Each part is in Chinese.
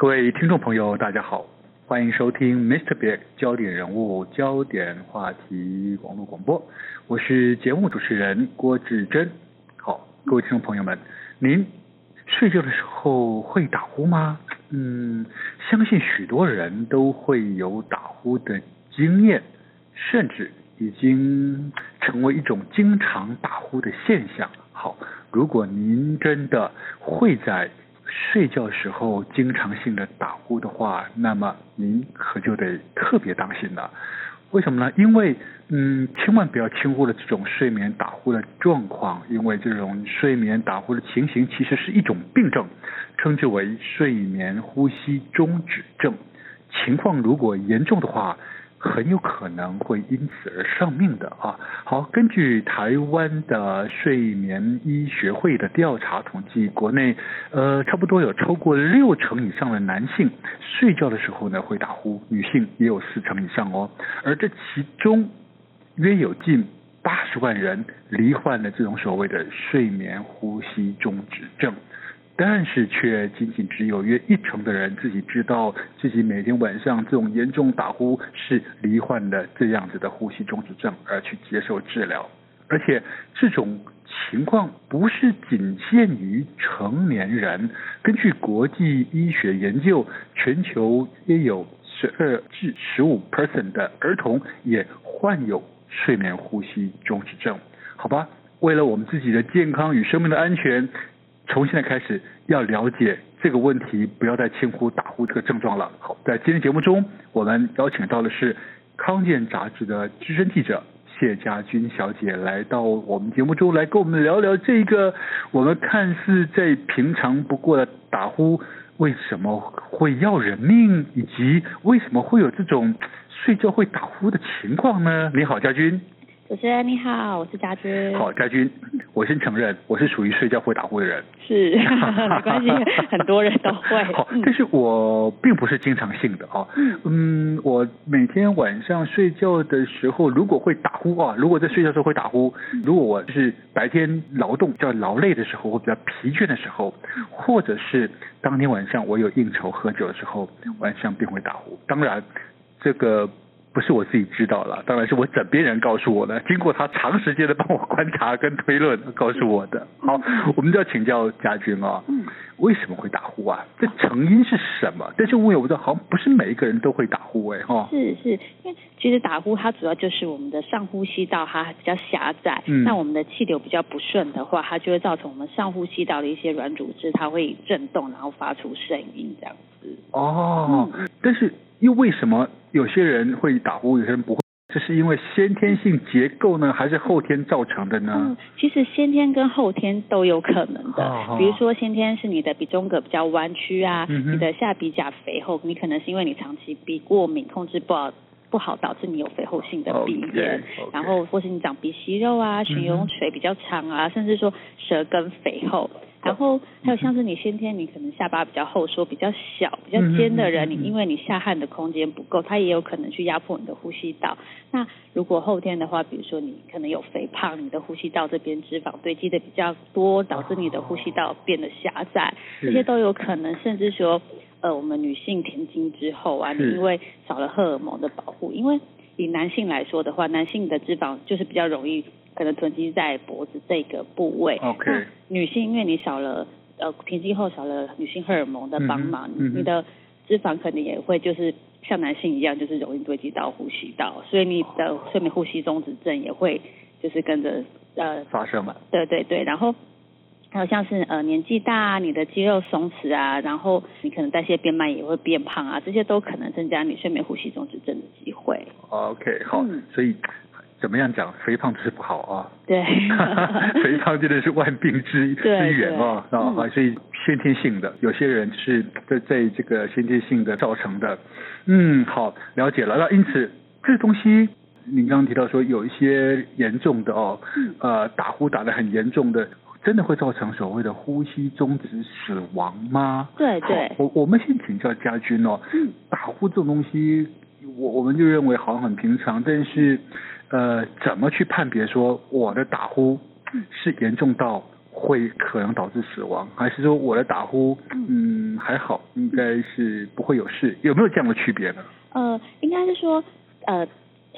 各位听众朋友，大家好，欢迎收听 Mr. Big 焦点人物、焦点话题网络广播，我是节目主持人郭志珍。好，各位听众朋友们，您睡觉的时候会打呼吗？嗯，相信许多人都会有打呼的经验，甚至已经成为一种经常打呼的现象。好，如果您真的会在睡觉时候经常性的打呼的话，那么您可就得特别当心了。为什么呢？因为嗯，千万不要轻忽了这种睡眠打呼的状况，因为这种睡眠打呼的情形其实是一种病症，称之为睡眠呼吸中止症。情况如果严重的话，很有可能会因此而丧命的啊！好，根据台湾的睡眠医学会的调查统计，国内呃差不多有超过六成以上的男性睡觉的时候呢会打呼，女性也有四成以上哦。而这其中约有近八十万人罹患了这种所谓的睡眠呼吸中止症。但是却仅仅只有约一成的人自己知道自己每天晚上这种严重打呼是罹患了这样子的呼吸中止症而去接受治疗，而且这种情况不是仅限于成年人。根据国际医学研究，全球约有十二至十五 percent 的儿童也患有睡眠呼吸中止症。好吧，为了我们自己的健康与生命的安全。从现在开始要了解这个问题，不要再轻忽打呼这个症状了。好，在今天节目中，我们邀请到的是康健杂志的资深记者谢家军小姐，来到我们节目中来跟我们聊聊这个我们看似再平常不过的打呼，为什么会要人命，以及为什么会有这种睡觉会打呼的情况呢？你好，家军。主持人你好，我是佳君。好，佳君，我先承认我是属于睡觉会打呼的人。是，没关系，很多人都会。好，但是我并不是经常性的啊。嗯。嗯，我每天晚上睡觉的时候，如果会打呼啊，如果在睡觉的时候会打呼，如果我就是白天劳动比较劳累的时候，或比较疲倦的时候，或者是当天晚上我有应酬喝酒的时候，晚上便会打呼。当然，这个。不是我自己知道了，当然是我枕边人告诉我的，经过他长时间的帮我观察跟推论告诉我的。好，我们就要请教佳君啊，嗯，为什么会打呼啊？这成因是什么？但是我也不知道，好像不是每一个人都会打呼哎哈。是是，因为其实打呼它主要就是我们的上呼吸道它比较狭窄，嗯，那我们的气流比较不顺的话，它就会造成我们上呼吸道的一些软组织它会震动，然后发出声音这样子。哦，嗯，但是。又为什么有些人会打呼，有些人不会？这是因为先天性结构呢，还是后天造成的呢？嗯，其实先天跟后天都有可能的。比如说先天是你的鼻中隔比较弯曲啊，嗯、你的下鼻甲肥厚，你可能是因为你长期鼻过敏控制不好，不好导致你有肥厚性的鼻炎。Okay, okay. 然后或是你长鼻息肉啊，悬雍垂比较长啊，嗯、甚至说舌根肥厚。然后还有像是你先天你可能下巴比较后缩、比较小、比较尖的人，你因为你下汗的空间不够，它也有可能去压迫你的呼吸道。那如果后天的话，比如说你可能有肥胖，你的呼吸道这边脂肪堆积的比较多，导致你的呼吸道变得狭窄，这些都有可能。甚至说，呃，我们女性停经之后啊，你因为少了荷尔蒙的保护，因为以男性来说的话，男性的脂肪就是比较容易。可能囤积在脖子这个部位。OK。女性因为你少了呃停经后少了女性荷尔蒙的帮忙，嗯嗯、你的脂肪可能也会就是像男性一样，就是容易堆积到呼吸道，所以你的睡眠呼吸中止症也会就是跟着呃发生嘛。对对对，然后还有像是呃年纪大，你的肌肉松弛啊，然后你可能代谢变慢也会变胖啊，这些都可能增加你睡眠呼吸中止症的机会。OK，好，嗯、所以。怎么样讲？肥胖就是不好啊。对，肥胖真的是万病之 之源啊啊！所以先天性的，有些人是在在这个先天性的造成的。嗯，好，了解了。那因此，这东西您刚刚提到说有一些严重的哦，呃，打呼打得很严重的，真的会造成所谓的呼吸中止死亡吗？对对。我我们先请教家军哦，打呼这种东西，我我们就认为好像很平常，但是。呃，怎么去判别说我的打呼是严重到会可能导致死亡，还是说我的打呼嗯还好，应该是不会有事？有没有这样的区别呢？呃，应该是说呃。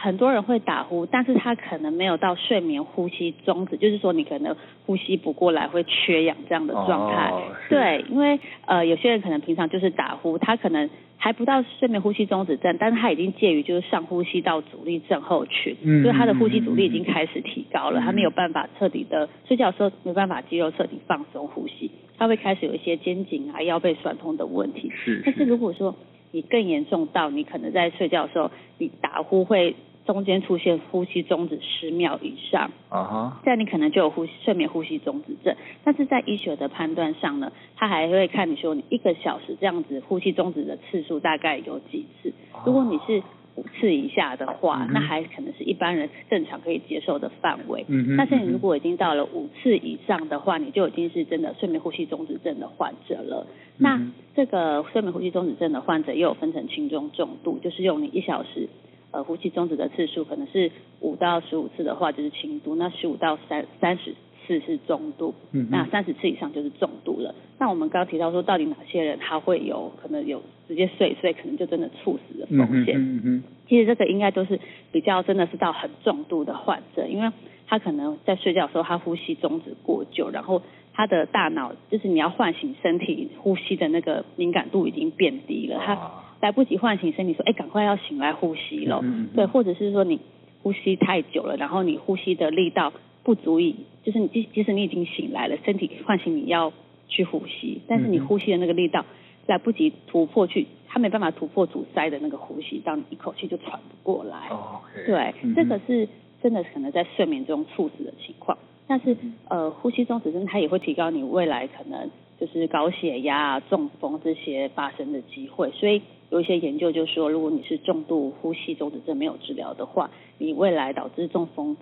很多人会打呼，但是他可能没有到睡眠呼吸终止，就是说你可能呼吸不过来会缺氧这样的状态。哦、对，因为呃有些人可能平常就是打呼，他可能还不到睡眠呼吸终止症，但是他已经介于就是上呼吸道阻力症候群，嗯、就是他的呼吸阻力已经开始提高了，嗯、他没有办法彻底的睡觉的时候没办法肌肉彻底放松呼吸，他会开始有一些肩颈啊腰背酸痛的问题。是，是。但是如果说你更严重到你可能在睡觉的时候你打呼会。中间出现呼吸终止十秒以上，啊哈，这样你可能就有呼吸睡眠呼吸终止症。但是在医学的判断上呢，他还会看你说你一个小时这样子呼吸终止的次数大概有几次。如果你是五次以下的话，嗯、那还可能是一般人正常可以接受的范围。嗯哼，但是你如果已经到了五次以上的话，你就已经是真的睡眠呼吸中止症的患者了。嗯、那这个睡眠呼吸中止症的患者又有分成轻中重度，就是用你一小时。呃，呼吸中止的次数可能是五到十五次的话，就是轻度；那十五到三三十次是中度，嗯，那三十次以上就是重度了。那我们刚刚提到说，到底哪些人他会有可能有直接睡睡，可能就真的猝死的风险？嗯嗯嗯。其实这个应该都是比较真的是到很重度的患者，因为他可能在睡觉的时候他呼吸终止过久，然后他的大脑就是你要唤醒身体呼吸的那个敏感度已经变低了，他。来不及唤醒身体，说：“哎，赶快要醒来呼吸了。嗯嗯”对，或者是说你呼吸太久了，然后你呼吸的力道不足以，就是你即即使你已经醒来了，身体唤醒你要去呼吸，但是你呼吸的那个力道来不及突破去，它没办法突破阻塞的那个呼吸道，你一口气就喘不过来。哦 okay, 对，嗯、这个是真的可能在睡眠中猝死的情况。但是呃，呼吸中止症它也会提高你未来可能就是高血压、中风这些发生的机会，所以。有一些研究就说，如果你是重度呼吸中止症没有治疗的话，你未来导致中风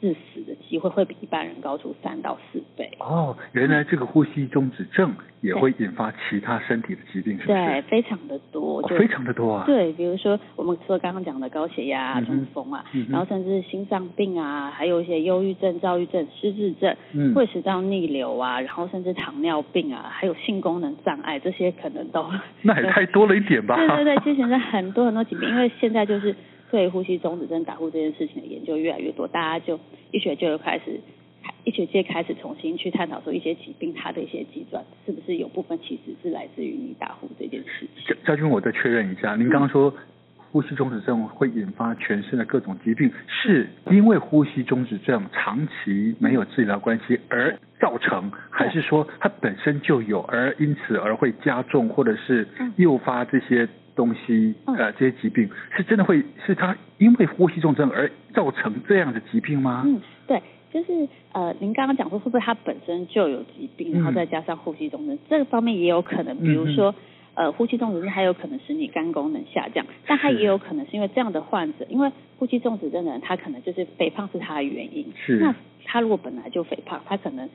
致死的机会会比一般人高出三到四倍。哦，原来这个呼吸中止症也会引发其他身体的疾病，是不是？对，非常的多，哦，非常的多啊。对，比如说我们说刚刚讲的高血压、中风啊，然后甚至心脏病啊，还有一些忧郁症、躁郁症、失智症、嗯、胃食道逆流啊，然后甚至糖尿病啊，还有性功能障碍，这些可能都那也太多了一点吧？对对对，其实现在很多很多疾病，因为现在就是。对呼吸中止症打呼这件事情的研究越来越多，大家就医学就开始，医学界开始重新去探讨说一些疾病它的一些机转是不是有部分其实是来自于你打呼这件事情。嘉君，我再确认一下，您刚刚说呼吸中止症会引发全身的各种疾病，是因为呼吸中止症长期没有治疗关系而造成，还是说它本身就有而因此而会加重或者是诱发这些？东西，呃，这些疾病是真的会是他因为呼吸重症而造成这样的疾病吗？嗯，对，就是呃，您刚刚讲说会不会他本身就有疾病，然后再加上呼吸重症，嗯、这个方面也有可能。比如说，嗯、呃，呼吸中止症还有可能使你肝功能下降，但他也有可能是因为这样的患者，因为呼吸中止症的人，他可能就是肥胖是他的原因。是。那他如果本来就肥胖，他可能。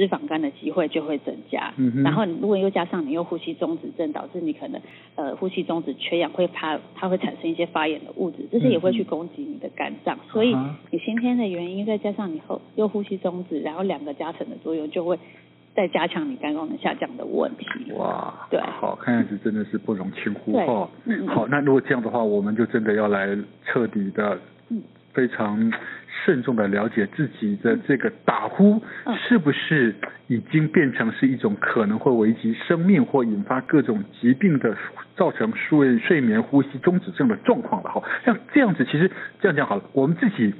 脂肪肝的机会就会增加，嗯、哼然后如果又加上你又呼吸中止症，导致你可能呃呼吸中止缺氧，会怕它会产生一些发炎的物质，这些也会去攻击你的肝脏，嗯、所以你先天的原因再加上你后又呼吸中止，然后两个加成的作用，就会再加强你肝功能下降的问题。哇，对，好，看样子真的是不容轻忽哈。嗯、好，那如果这样的话，我们就真的要来彻底的，嗯，非常。慎重的了解自己的这个打呼是不是已经变成是一种可能会危及生命或引发各种疾病的造成睡睡眠呼吸中止症的状况了哈。像这样子，其实这样讲好了，我们自己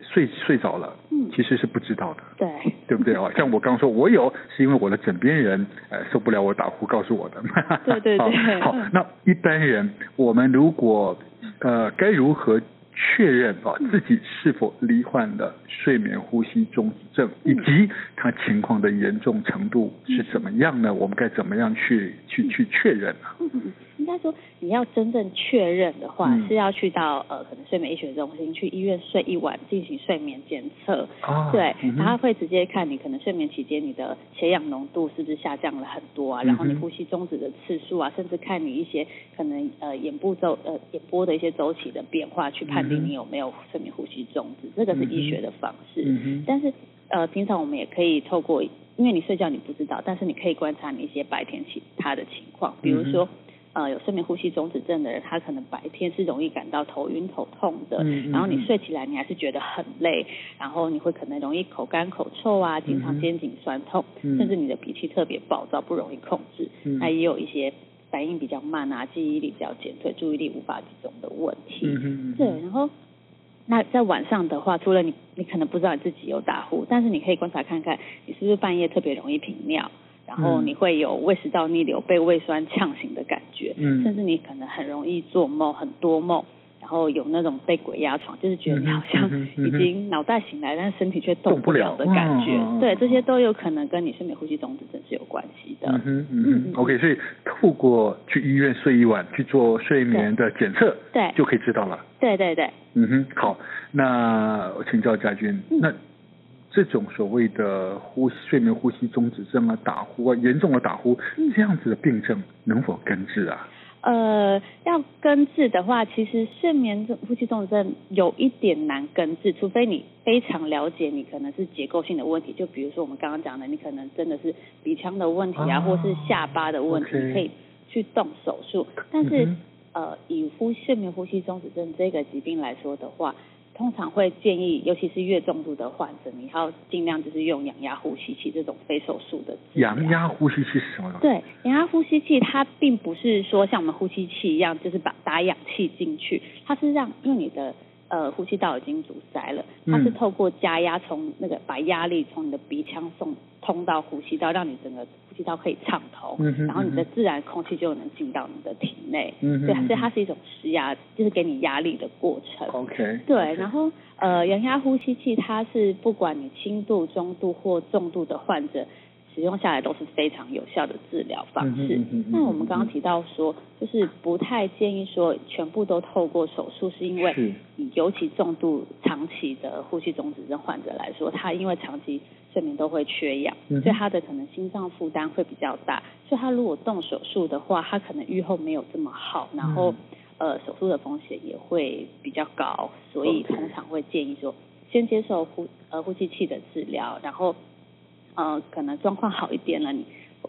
睡睡着了，嗯，其实是不知道的，对，对不对啊？像我刚刚说我有，是因为我的枕边人呃受不了我打呼告诉我的，对对对。好，那一般人我们如果呃该如何？确认啊自己是否罹患了睡眠呼吸中止症，以及他情况的严重程度是怎么样呢？我们该怎么样去去去确认呢？应该说，你要真正确认的话，嗯、是要去到呃，可能睡眠医学中心去医院睡一晚，进行睡眠检测。哦、对，嗯、然后会直接看你可能睡眠期间你的血氧浓度是不是下降了很多啊，然后你呼吸中止的次数啊，甚至看你一些可能呃眼部周呃眼波的一些周期的变化，去判定你有没有睡眠呼吸中止。这个是医学的方式。嗯、哼但是呃，平常我们也可以透过，因为你睡觉你不知道，但是你可以观察你一些白天其他的情况，比如说。嗯呃，有睡眠呼吸中止症的人，他可能白天是容易感到头晕头痛的，嗯嗯、然后你睡起来你还是觉得很累，然后你会可能容易口干口臭啊，经常肩颈酸痛，嗯、甚至你的脾气特别暴躁，不容易控制。那、嗯、也有一些反应比较慢啊，记忆力比较减退，注意力无法集中的问题。对，然后那在晚上的话，除了你你可能不知道你自己有打呼，但是你可以观察看看，你是不是半夜特别容易频尿。然后你会有胃食道逆流、被胃酸呛醒的感觉，嗯，甚至你可能很容易做梦，很多梦，然后有那种被鬼压床，就是觉得你好像已经脑袋醒来，但是身体却动不了的感觉。对，这些都有可能跟你睡眠呼吸中止症是有关系的。嗯哼嗯嗯。OK，所以透过去医院睡一晚去做睡眠的检测，对，就可以知道了。对对对。嗯哼，好，那我请教家军，那。这种所谓的呼吸睡眠呼吸中止症啊，打呼啊，严重的打呼，这样子的病症能否根治啊？呃，要根治的话，其实睡眠呼吸中止症有一点难根治，除非你非常了解你可能是结构性的问题，就比如说我们刚刚讲的，你可能真的是鼻腔的问题啊，啊或是下巴的问题.可以去动手术。但是、嗯、呃，以呼睡眠呼吸中止症这个疾病来说的话。通常会建议，尤其是越重度的患者，你要尽量就是用氧压呼吸器这种非手术的。氧压呼吸器是什么？对，氧压呼吸器它并不是说像我们呼吸器一样，就是把打氧气进去，它是让因为你的呃呼吸道已经阻塞了，它是透过加压从那个把压力从你的鼻腔送通到呼吸道，让你整个。呼吸道可以畅通，然后你的自然空气就能进到你的体内，嗯，对，所以它是一种施压，就是给你压力的过程。OK，对.然后呃，氧压呼吸器它是不管你轻度、中度或重度的患者使用下来都是非常有效的治疗方式。那我们刚刚提到说，就是不太建议说全部都透过手术，是因为以尤其重度、长期的呼吸中止症患者来说，他因为长期睡眠都会缺氧，所以他的可能心脏负担会比较大，所以他如果动手术的话，他可能愈后没有这么好，然后呃手术的风险也会比较高，所以通常会建议说先接受呼呃呼吸器的治疗，然后呃可能状况好一点了。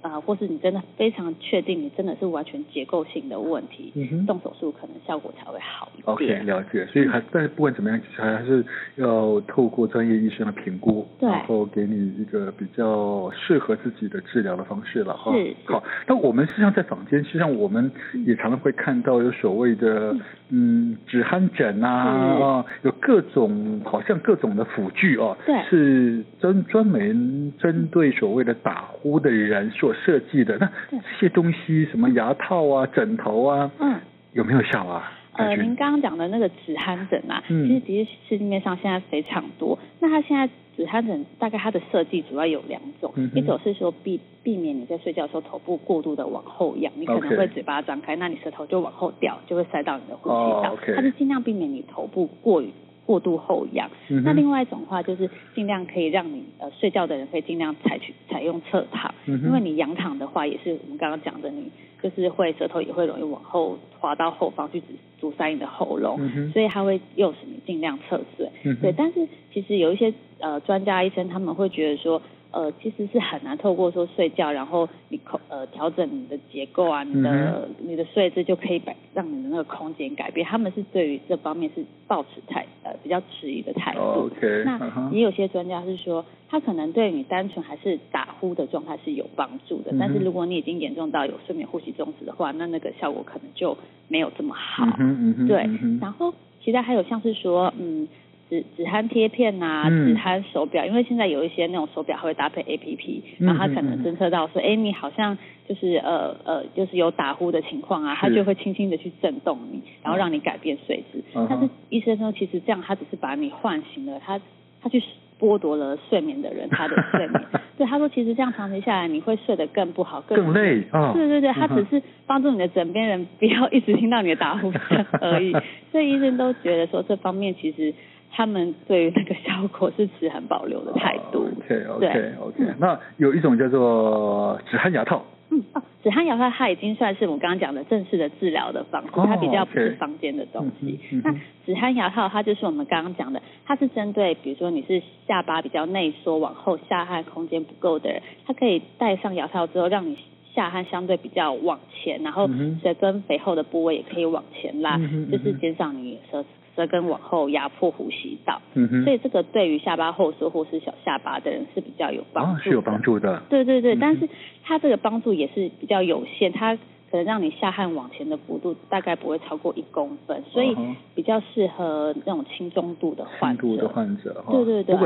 啊、呃，或是你真的非常确定你真的是完全结构性的问题，嗯，动手术可能效果才会好一点。OK，了解。所以还但是不管怎么样，其实还是要透过专业医生的评估，对，然后给你一个比较适合自己的治疗的方式了哈。是。好，那我们实际上在坊间，实际上我们也常常会看到有所谓的嗯止鼾枕啊，啊，有各种好像各种的辅具哦，对，是专专门针对所谓的打呼的人所设计的，那这些东西什么牙套啊、枕头啊，嗯，有没有效啊？呃，您刚刚讲的那个止鼾枕啊，嗯、其实其实市面上现在非常多。那它现在止鼾枕大概它的设计主要有两种，嗯、一种是说避避免你在睡觉的时候头部过度的往后仰，你可能会嘴巴张开，那你舌头就往后掉，就会塞到你的呼吸道。哦 okay、它是尽量避免你头部过于。过度后仰，嗯，那另外一种话就是尽量可以让你呃睡觉的人可以尽量采取采用侧躺，嗯，因为你仰躺的话也是我们刚刚讲的，你就是会舌头也会容易往后滑到后方去阻阻塞你的喉咙，嗯，所以它会诱使你尽量侧睡，嗯，对。但是其实有一些呃专家医生他们会觉得说。呃，其实是很难透过说睡觉，然后你空呃调整你的结构啊，你的、嗯、你的睡姿就可以把让你的那个空间改变。他们是对于这方面是抱持态呃比较迟疑的态度。Oh. 那也有些专家是说，他可能对你单纯还是打呼的状态是有帮助的，嗯、但是如果你已经严重到有睡眠呼吸中止的话，那那个效果可能就没有这么好。嗯嗯、对、嗯，然后其他还有像是说，嗯。止止鼾贴片啊，止鼾手表，因为现在有一些那种手表会搭配 APP，然后它可能侦测到说，哎，你好像就是呃呃，就是有打呼的情况啊，它就会轻轻的去震动你，然后让你改变睡姿。但是医生说，其实这样他只是把你唤醒了，他他去剥夺了睡眠的人他的睡眠。对，他说其实这样长期下来你会睡得更不好，更更累啊。对对对，他只是帮助你的枕边人不要一直听到你的打呼声而已。所以医生都觉得说这方面其实。他们对于那个效果是持很保留的态度。OK OK OK，那有一种叫做止鼾牙套。嗯哦，止鼾牙套它已经算是我们刚刚讲的正式的治疗的方式，它比较不是房间的东西。哦 okay 嗯、那止鼾牙套它就是我们刚刚讲的，它是针对比如说你是下巴比较内缩、往后下颌空间不够的人，它可以戴上牙套之后，让你下颌相对比较往前，然后舌根肥厚的部位也可以往前拉，嗯、就是减少你舌。舌根往后压迫呼吸道，嗯哼，所以这个对于下巴后缩或是小下巴的人是比较有帮助是有帮助的。对对对，嗯、但是它这个帮助也是比较有限，它可能让你下汗往前的幅度大概不会超过一公分，所以比较适合那种轻中度的患者。轻度的患者，对对对。不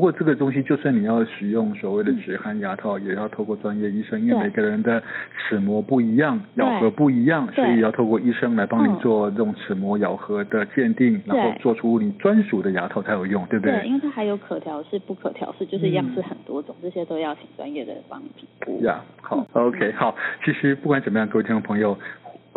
过这个东西，就算你要使用所谓的止鼾牙套，嗯、也要透过专业医生，因为每个人的齿模不一样，咬合不一样，所以要透过医生来帮你做这种齿模咬合的鉴定，然后做出你专属的牙套才有用，对不对？对，因为它还有可调式、不可调式，就是样式很多种，嗯、这些都要请专业的帮你评估。呀好，OK，好。其实不管怎么样，各位听众朋友。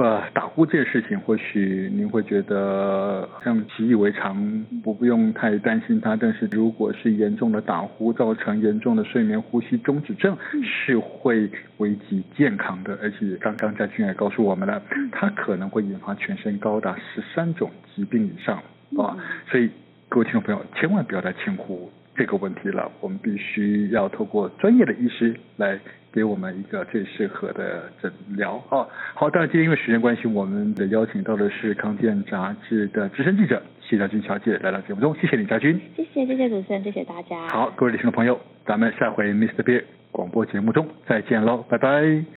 呃，打呼这件事情，或许您会觉得像习以为常，不不用太担心它。但是如果是严重的打呼，造成严重的睡眠呼吸中止症，是会危及健康的。而且刚刚嘉俊也告诉我们了，它可能会引发全身高达十三种疾病以上啊。所以各位听众朋友，千万不要再轻忽这个问题了。我们必须要透过专业的医师来。给我们一个最适合的诊疗啊！好，当然今天因为时间关系，我们的邀请到的是康健杂志的资深记者谢家军小姐来到节目中，谢谢李家军。谢谢，谢谢主持人，谢谢大家。好，各位听众朋友，咱们下回 Mr. Bear 广播节目中再见喽，拜拜。